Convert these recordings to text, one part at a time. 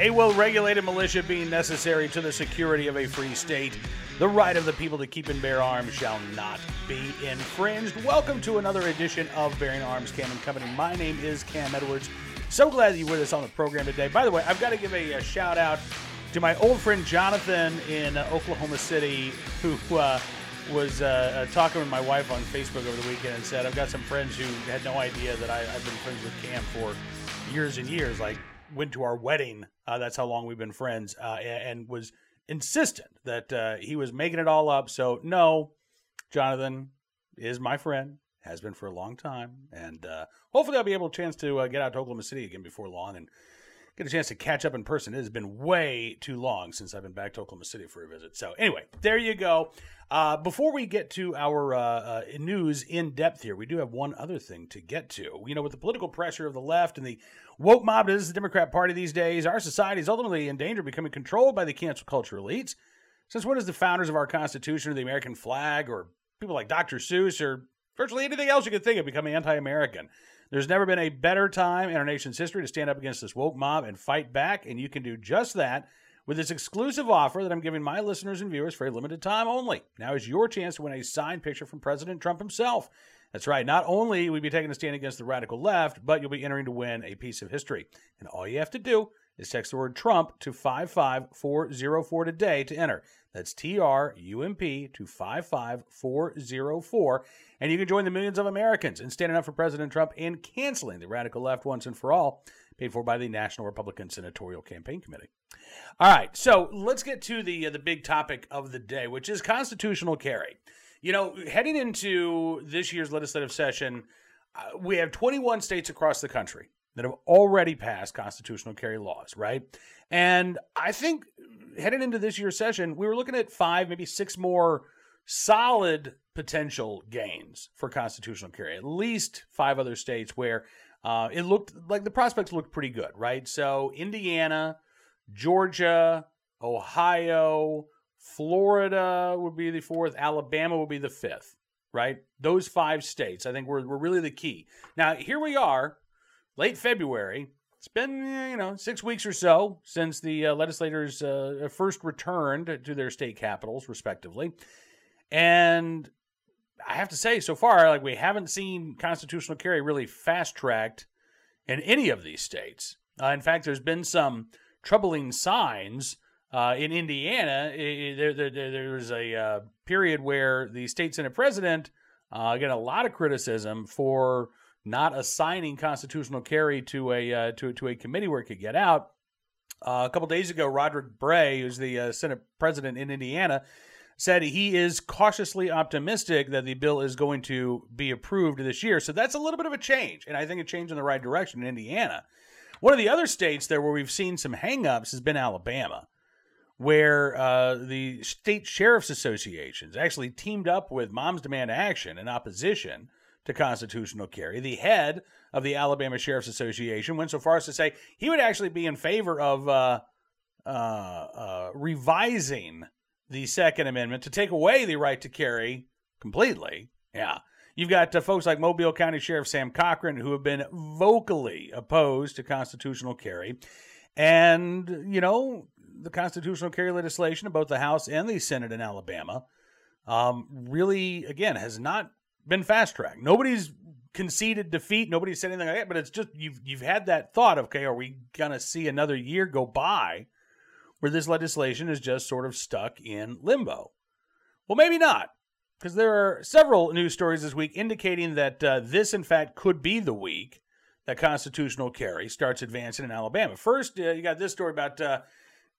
A well regulated militia being necessary to the security of a free state. The right of the people to keep and bear arms shall not be infringed. Welcome to another edition of Bearing Arms Cam and Company. My name is Cam Edwards. So glad you're with us on the program today. By the way, I've got to give a, a shout out to my old friend Jonathan in uh, Oklahoma City, who uh, was uh, uh, talking with my wife on Facebook over the weekend and said, I've got some friends who had no idea that I, I've been friends with Cam for years and years. Like, went to our wedding. Uh, that's how long we've been friends, uh, and, was insistent that uh, he was making it all up. So, no, Jonathan is my friend, has been for a long time, and uh, hopefully I'll be able to chance to uh, get out to Oklahoma City again before long and get a chance to catch up in person. It has been way too long since I've been back to Oklahoma City for a visit. So, anyway, there you go. Uh, before we get to our uh, uh, news in depth here, we do have one other thing to get to. You know, with the political pressure of the left and the woke mob that is the Democrat Party these days, our society is ultimately in danger of becoming controlled by the cancel culture elites. Since when does the founders of our Constitution or the American flag or people like Dr. Seuss or virtually anything else you could think of become anti American? There's never been a better time in our nation's history to stand up against this woke mob and fight back, and you can do just that with this exclusive offer that I'm giving my listeners and viewers for a limited time only. Now is your chance to win a signed picture from President Trump himself. That's right. Not only will you be taking a stand against the radical left, but you'll be entering to win a piece of history. And all you have to do is text the word Trump to 55404 today to enter. That's T R U M P to 55404. And you can join the millions of Americans in standing up for President Trump and canceling the radical left once and for all, paid for by the National Republican Senatorial Campaign Committee. All right, so let's get to the uh, the big topic of the day, which is constitutional carry. You know, heading into this year's legislative session, uh, we have 21 states across the country that have already passed constitutional carry laws, right? And I think heading into this year's session, we were looking at five, maybe six more solid potential gains for constitutional carry. At least five other states where uh, it looked like the prospects looked pretty good, right? So Indiana, Georgia, Ohio, Florida would be the fourth, Alabama would be the fifth, right? Those five states, I think, were, were really the key. Now, here we are, late February. It's been, you know, six weeks or so since the uh, legislators uh, first returned to their state capitals, respectively. And I have to say, so far, like we haven't seen constitutional carry really fast tracked in any of these states. Uh, in fact, there's been some troubling signs uh, in Indiana. It, there, there, there, was a uh, period where the state senate president uh, got a lot of criticism for not assigning constitutional carry to a uh, to to a committee where it could get out. Uh, a couple days ago, Rodric Bray, who's the uh, Senate president in Indiana, said he is cautiously optimistic that the bill is going to be approved this year. So that's a little bit of a change, and I think a change in the right direction in Indiana. One of the other states there where we've seen some hangups has been Alabama, where uh, the state sheriff's associations actually teamed up with Moms Demand Action in opposition to constitutional carry. The head of the Alabama Sheriff's Association went so far as to say he would actually be in favor of uh, uh, uh revising the Second Amendment to take away the right to carry completely. Yeah. You've got uh, folks like Mobile County Sheriff Sam Cochran who have been vocally opposed to constitutional carry. And, you know, the constitutional carry legislation of both the House and the Senate in Alabama um, really, again, has not been fast tracked. Nobody's conceded defeat. Nobody's said anything like that, but it's just you've you've had that thought okay, are we gonna see another year go by where this legislation is just sort of stuck in limbo? Well, maybe not because there are several news stories this week indicating that uh, this, in fact, could be the week that constitutional carry starts advancing in Alabama. First, uh, you got this story about uh,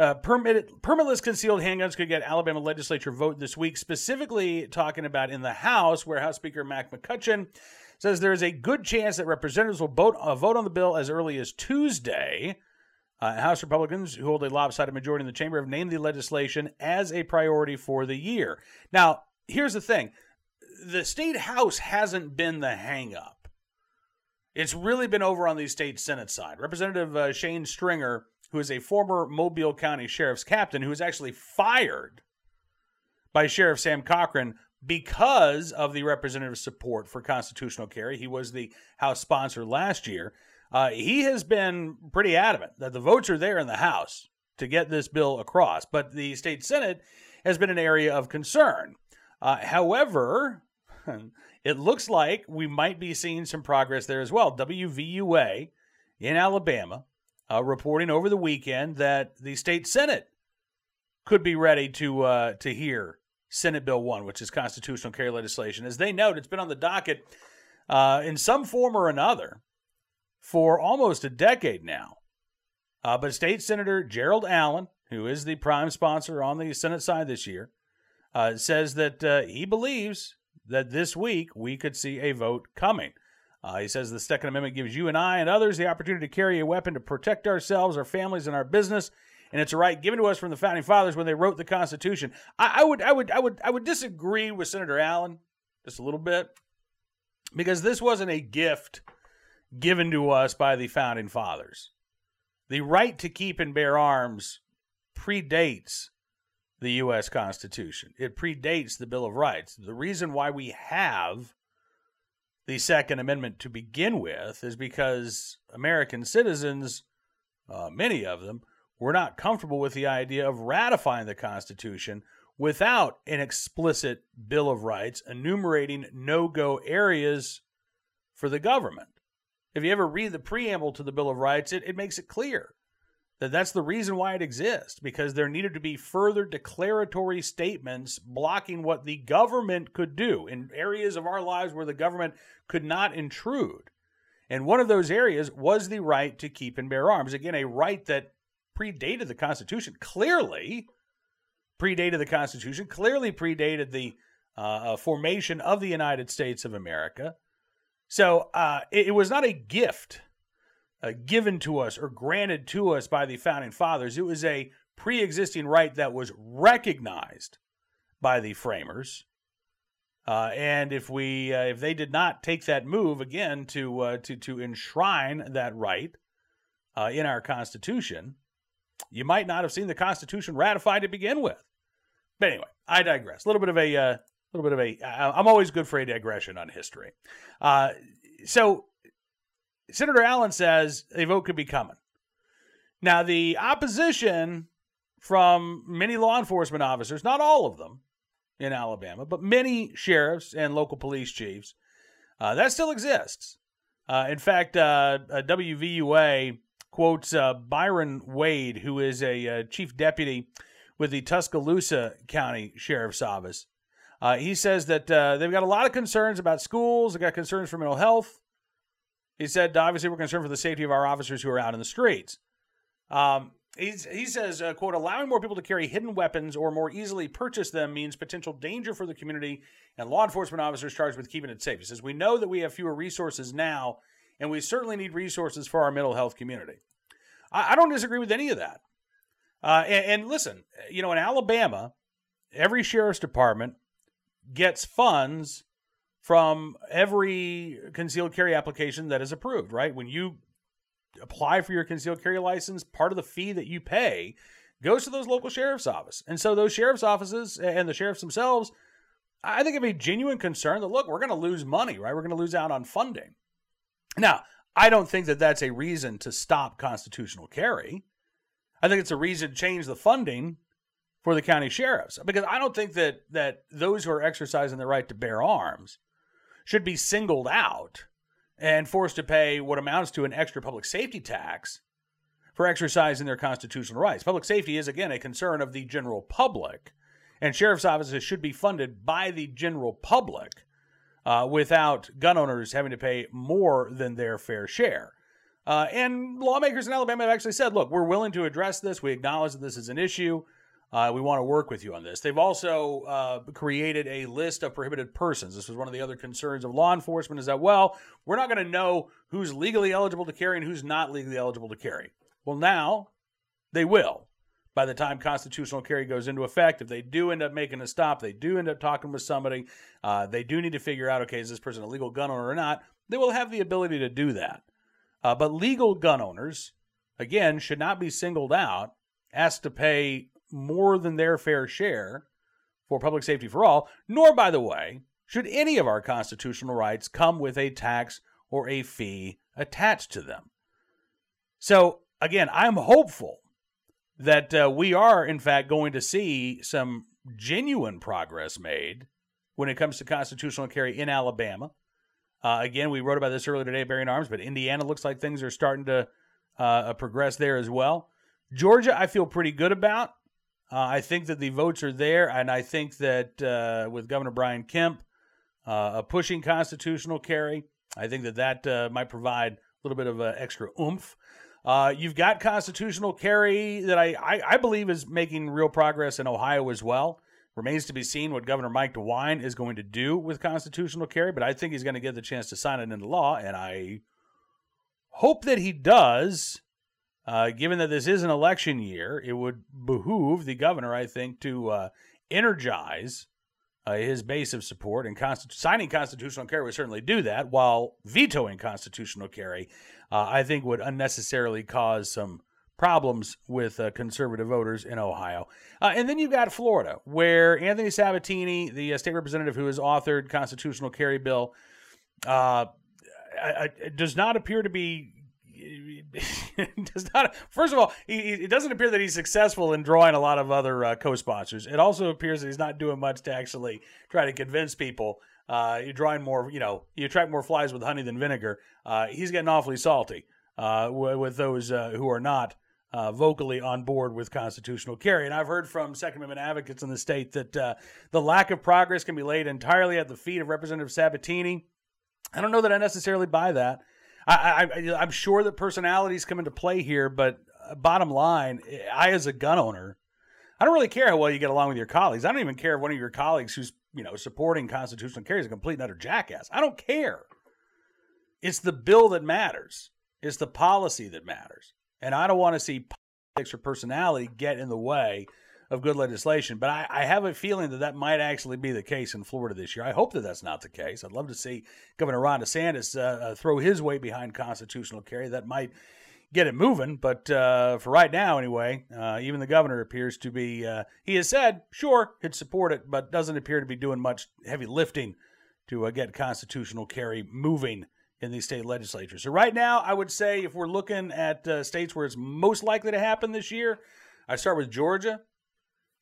uh, permitted, permitless concealed handguns could get Alabama legislature vote this week, specifically talking about in the House, where House Speaker Mac McCutcheon says there is a good chance that representatives will vote, uh, vote on the bill as early as Tuesday. Uh, House Republicans, who hold a lopsided majority in the chamber, have named the legislation as a priority for the year. Now, here's the thing the state house hasn't been the hangup. It's really been over on the state senate side. Representative uh, Shane Stringer, who is a former Mobile County sheriff's captain, who was actually fired by Sheriff Sam Cochran because of the representative's support for constitutional carry. He was the House sponsor last year. uh, he has been pretty adamant that the votes are there in the House to get this bill across, but the state Senate has been an area of concern. Uh, however, it looks like we might be seeing some progress there as well. WVUA in Alabama uh, reporting over the weekend that the state Senate could be ready to uh, to hear Senate Bill 1, which is constitutional carry legislation. As they note, it's been on the docket uh, in some form or another for almost a decade now. Uh, but State Senator Gerald Allen, who is the prime sponsor on the Senate side this year, uh, says that uh, he believes that this week we could see a vote coming. Uh, he says the Second Amendment gives you and I and others the opportunity to carry a weapon to protect ourselves, our families, and our business and it's a right given to us from the founding fathers when they wrote the Constitution. I, I would, I would, I would, I would disagree with Senator Allen just a little bit because this wasn't a gift given to us by the founding fathers. The right to keep and bear arms predates the U.S. Constitution. It predates the Bill of Rights. The reason why we have the Second Amendment to begin with is because American citizens, uh, many of them, we're not comfortable with the idea of ratifying the Constitution without an explicit Bill of Rights enumerating no go areas for the government. If you ever read the preamble to the Bill of Rights, it, it makes it clear that that's the reason why it exists, because there needed to be further declaratory statements blocking what the government could do in areas of our lives where the government could not intrude. And one of those areas was the right to keep and bear arms. Again, a right that predated the Constitution, clearly predated the Constitution, clearly predated the uh, uh, formation of the United States of America. So uh, it, it, was not a gift uh, given to us or granted to us by the founding fathers. It was a pre existing right that was recognized by the framers. Uh, and if we uh, if they did not take that move again to to to enshrine that right in our Constitution, you might not have seen the Constitution ratified to begin with. But anyway, I digress. A little bit of a, uh, little bit of a. I'm always good for a digression on history. Uh, so, Senator Allen says a vote could be coming. Now, the opposition from many law enforcement officers, not all of them in Alabama, but many sheriffs and local police chiefs, uh, that still exists. Uh, in fact, uh, WVUA quotes uh, Byron Wade, who is a uh, chief deputy with the Tuscaloosa County Sheriff's Office. Uh, he says that uh, they've got a lot of concerns about schools, they've got concerns for mental health. He said, obviously, we're concerned for the safety of our officers who are out in the streets. Um, he says, uh, quote, allowing more people to carry hidden weapons or more easily purchase them means potential danger for the community and law enforcement officers charged with keeping it safe. He says, we know that we have fewer resources now and we certainly need resources for our mental health community. I, I don't disagree with any of that. Uh, and, and listen, you know, in Alabama, every sheriff's department gets funds from every concealed carry application that is approved, right? When you apply for your concealed carry license, part of the fee that you pay goes to those local sheriff's office. And so those sheriff's offices and the sheriffs themselves, I think have a genuine concern that look, we're going to lose money, right? We're going to lose out on funding. Now, I don't think that that's a reason to stop constitutional carry. I think it's a reason to change the funding for the county sheriffs because I don't think that that those who are exercising the right to bear arms should be singled out and forced to pay what amounts to an extra public safety tax for exercising their constitutional rights. Public safety is again a concern of the general public, and sheriff's offices should be funded by the general public uh, without gun owners having to pay more than their fair share. Uh, and lawmakers in Alabama have actually said, look, we're willing to address this. We acknowledge that this is an issue. Uh, we want to work with you on this. They've also uh, created a list of prohibited persons. This was one of the other concerns of law enforcement is that, well, we're not going to know who's legally eligible to carry and who's not legally eligible to carry. Well, now they will by the time constitutional carry goes into effect, if they do end up making a stop, they do end up talking with somebody, uh, they do need to figure out, okay, is this person a legal gun owner or not? They will have the ability to do that. Uh, but legal gun owners, again, should not be singled out, asked to pay more than their fair share for public safety for all, nor, by the way, should any of our constitutional rights come with a tax or a fee attached to them. So, again, I'm hopeful that uh, we are, in fact, going to see some genuine progress made when it comes to constitutional carry in Alabama. Uh, again, we wrote about this earlier today, Bearing Arms, but Indiana looks like things are starting to uh, progress there as well. Georgia, I feel pretty good about. Uh, I think that the votes are there, and I think that uh, with Governor Brian Kemp uh, pushing constitutional carry, I think that that uh, might provide a little bit of extra oomph. Uh, you've got constitutional carry that I, I, I, believe is making real progress in Ohio as well. Remains to be seen what Governor Mike DeWine is going to do with constitutional carry, but I think he's going to get the chance to sign it into law, and I hope that he does. Uh, given that this is an election year, it would behoove the governor, I think, to uh, energize uh, his base of support, and signing constitutional carry would certainly do that, while vetoing constitutional carry, uh, I think, would unnecessarily cause some problems with uh, conservative voters in Ohio. Uh, and then you've got Florida, where Anthony Sabatini, the state representative who has authored constitutional carry bill, does not appear to be does not. First of all, he, it doesn't appear that he's successful in drawing a lot of other uh, co-sponsors. It also appears that he's not doing much to actually try to convince people. Uh, you're drawing more, you know, you attract more flies with honey than vinegar. Uh, he's getting awfully salty uh, w- with those uh, who are not uh, vocally on board with constitutional carry. And I've heard from Second Amendment advocates in the state that the lack of progress can be laid entirely at the feet of Representative Sabatini. I don't know that I necessarily buy that. I, I, I'm sure that personalities come into play here, but uh, bottom line, I as a gun owner, I don't really care how well you get along with your colleagues. I don't even care if one of your colleagues who's you know supporting constitutional carry is a complete and utter jackass. I don't care. It's the bill that matters. It's the policy that matters, and I don't want to see politics or personality get in the way of good legislation. But I, I, have a feeling that that might actually be the case in Florida this year. I hope that that's not the case. I'd love to see Governor Ron DeSantis uh, uh, throw his weight behind constitutional carry. That might get it moving. But uh, for right now, anyway, uh, even the governor appears to be, uh, he has said, sure, he'd support it, but doesn't appear to be doing much heavy lifting to uh, get constitutional carry moving in these state legislatures. So right now, I would say if we're looking at states where it's most likely to happen this year, I start with Georgia.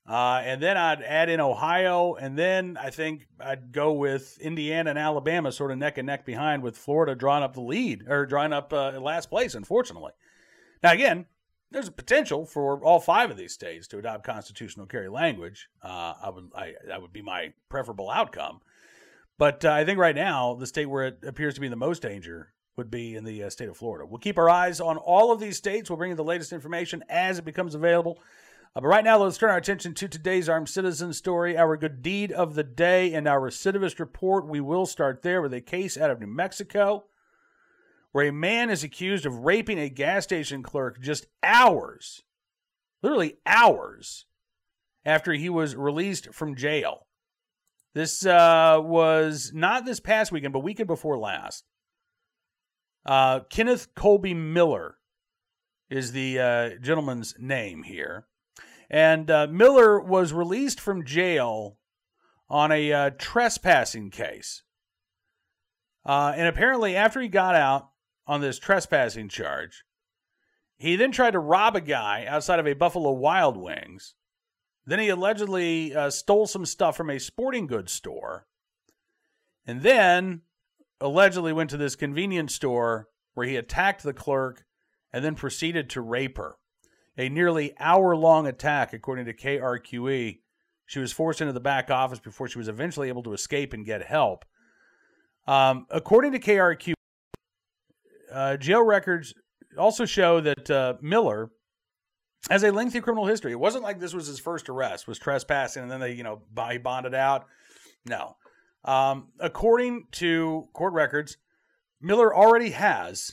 Uh, and then I'd add in Ohio, and then I think I'd go with Indiana and Alabama, sort of neck and neck behind, with Florida drawing up the lead or drawing up uh, last place. Unfortunately, now again, there's a potential for all five of these states to adopt constitutional carry language. Uh, I would, I, that would be my preferable outcome. But uh, I think right now, the state where it appears to be the most danger would be in the uh, state of Florida. We'll keep our eyes on all of these states. We'll bring you the latest information as it becomes available. Uh, but right now, let's turn our attention to today's armed citizen story, our good deed of the day, and our recidivist report. We will start there with a case out of New Mexico where a man is accused of raping a gas station clerk just hours, literally hours, after he was released from jail. This uh, was not this past weekend, but weekend before last. Uh, Kenneth Colby Miller is the uh, gentleman's name here. And uh, Miller was released from jail on a uh, trespassing case. Uh, and apparently, after he got out on this trespassing charge, he then tried to rob a guy outside of a Buffalo Wild Wings. Then he allegedly uh, stole some stuff from a sporting goods store. And then allegedly went to this convenience store where he attacked the clerk and then proceeded to rape her a nearly hour long attack, according to KRQE. She was forced into the back office before she was eventually able to escape and get help. Um, according to KRQE, uh, jail records also show that uh, Miller has a lengthy criminal history. It wasn't like this was his first arrest, was trespassing, and then they, you know, he bonded out. No. Um, according to court records, Miller already has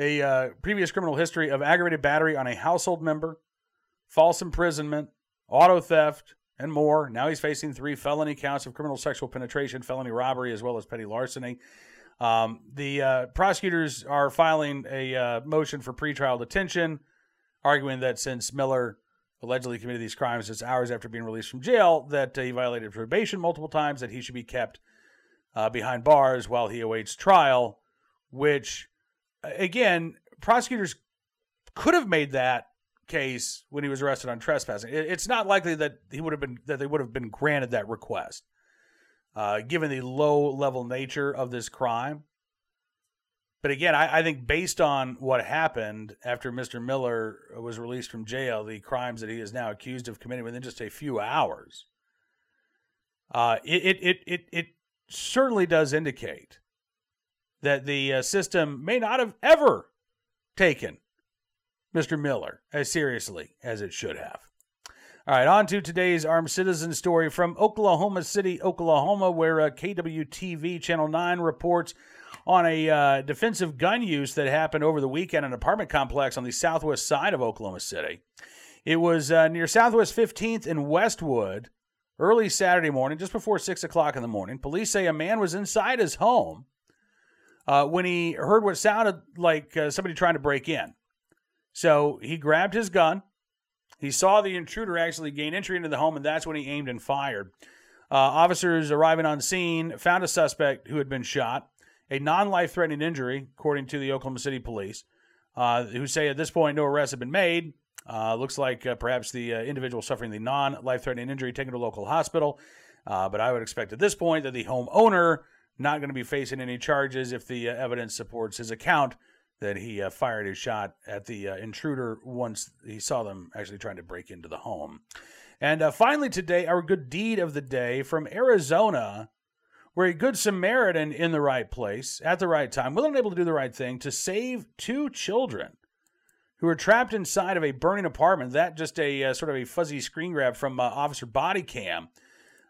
a uh, previous criminal history of aggravated battery on a household member, false imprisonment, auto theft, and more. Now he's facing three felony counts of criminal sexual penetration, felony robbery, as well as petty larceny. Um, the uh, prosecutors are filing a uh, motion for pretrial detention, arguing that since Miller allegedly committed these crimes just hours after being released from jail, that uh, he violated probation multiple times, that he should be kept uh, behind bars while he awaits trial, which again, prosecutors could have made that case when he was arrested on trespassing. It's not likely that he would have been that they would have been granted that request, uh, given the low level nature of this crime. But again, I, I, think based on what happened after Mr. Miller was released from jail, the crimes that he is now accused of committing within just a few hours, uh, it, it, it, it, it certainly does indicate that the uh, system may not have ever taken Mr. Miller as seriously as it should have. All right, on to today's armed citizen story from Oklahoma City, Oklahoma, where uh, KWTV Channel 9 reports on a uh, defensive gun use that happened over the weekend in an apartment complex on the southwest side of Oklahoma City. It was uh, near Southwest 15th in Westwood early Saturday morning, just before 6 o'clock in the morning. Police say a man was inside his home uh, when he heard what sounded like uh, somebody trying to break in. So he grabbed his gun. He saw the intruder actually gain entry into the home, and that's when he aimed and fired. Uh, officers arriving on scene found a suspect who had been shot, a non life threatening injury, according to the Oklahoma City police, uh, who say at this point no arrests have been made. Uh, looks like uh, perhaps the individual suffering the non life threatening injury taken to a local hospital. But I would expect at this point that the homeowner not going to be facing any charges if the evidence supports his account that he uh, fired his shot at the uh, intruder once he saw them actually trying to break into the home. And uh, finally, today, our good deed of the day from Arizona, where a good Samaritan in the right place at the right time, willing and able to do the right thing to save two children who were trapped inside of a burning apartment. That just a uh, sort of a fuzzy screen grab from uh, Officer Body Cam.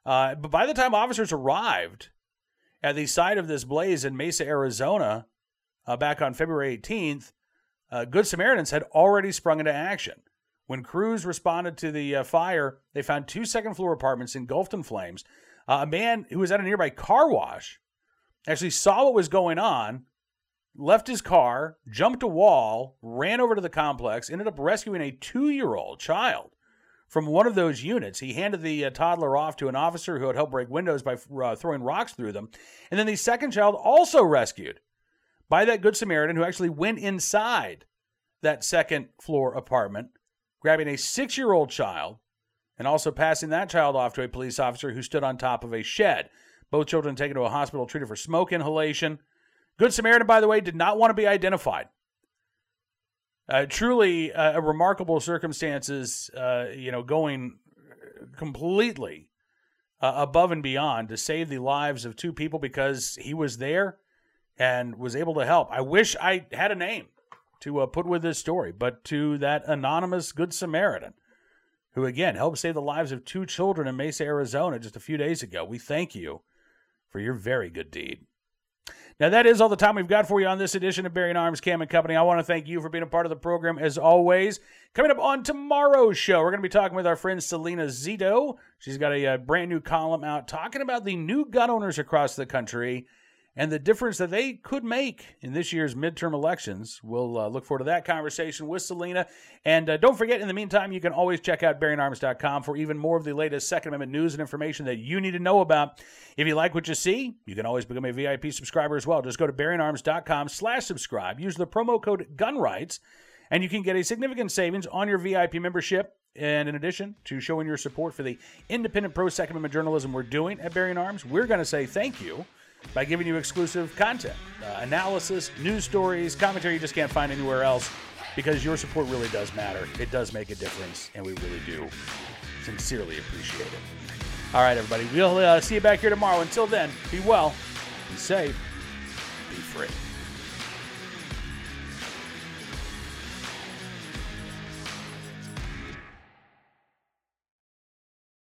Uh, but by the time officers arrived at the site of this blaze in Mesa, Arizona, uh, back on February 18th, uh, Good Samaritans had already sprung into action. When crews responded to the uh, fire, they found two second floor apartments engulfed in flames. Uh, a man who was at a nearby car wash actually saw what was going on, left his car, jumped a wall, ran over to the complex, ended up rescuing a two year old child from one of those units. He handed the uh, toddler off to an officer who had helped break windows by uh, throwing rocks through them. And then the second child also rescued by that Good Samaritan who actually went inside that second floor apartment, grabbing a six year old child and also passing that child off to a police officer who stood on top of a shed. Both children taken to a hospital treated for smoke inhalation. Good Samaritan, by the way, did not want to be identified. Uh, truly, uh, remarkable circumstances, uh, you know, going completely uh, above and beyond to save the lives of two people because he was there and was able to help. I wish I had a name to uh, put with this story, but to that anonymous Good Samaritan who, again, helped save the lives of two children in Mesa, Arizona just a few days ago. We thank you for your very good deed. Now, that is all the time we've got for you on this edition of Bearing Arms Cam and Company. I want to thank you for being a part of the program as always. Coming up on tomorrow's show, we're going to be talking with our friend Selena Zito. She's got a, a brand new column out talking about the new gun owners across the country and the difference that they could make in this year's midterm elections. We'll uh, look forward to that conversation with Selena. And uh, don't forget, in the meantime, you can always check out bearingarms.com for even more of the latest Second Amendment news and information that you need to know about. If you like what you see, you can always become a VIP subscriber as well. Just go to bearingarms.com slash subscribe. Use the promo code GUNRIGHTS, and you can get a significant savings on your VIP membership. And in addition to showing your support for the independent pro Second Amendment journalism we're doing at Bearing Arms, we're going to say thank you by giving you exclusive content, uh, analysis, news stories, commentary you just can't find anywhere else because your support really does matter. It does make a difference, and we really do sincerely appreciate it. All right, everybody. We'll uh, see you back here tomorrow. Until then, be well, be safe, be free.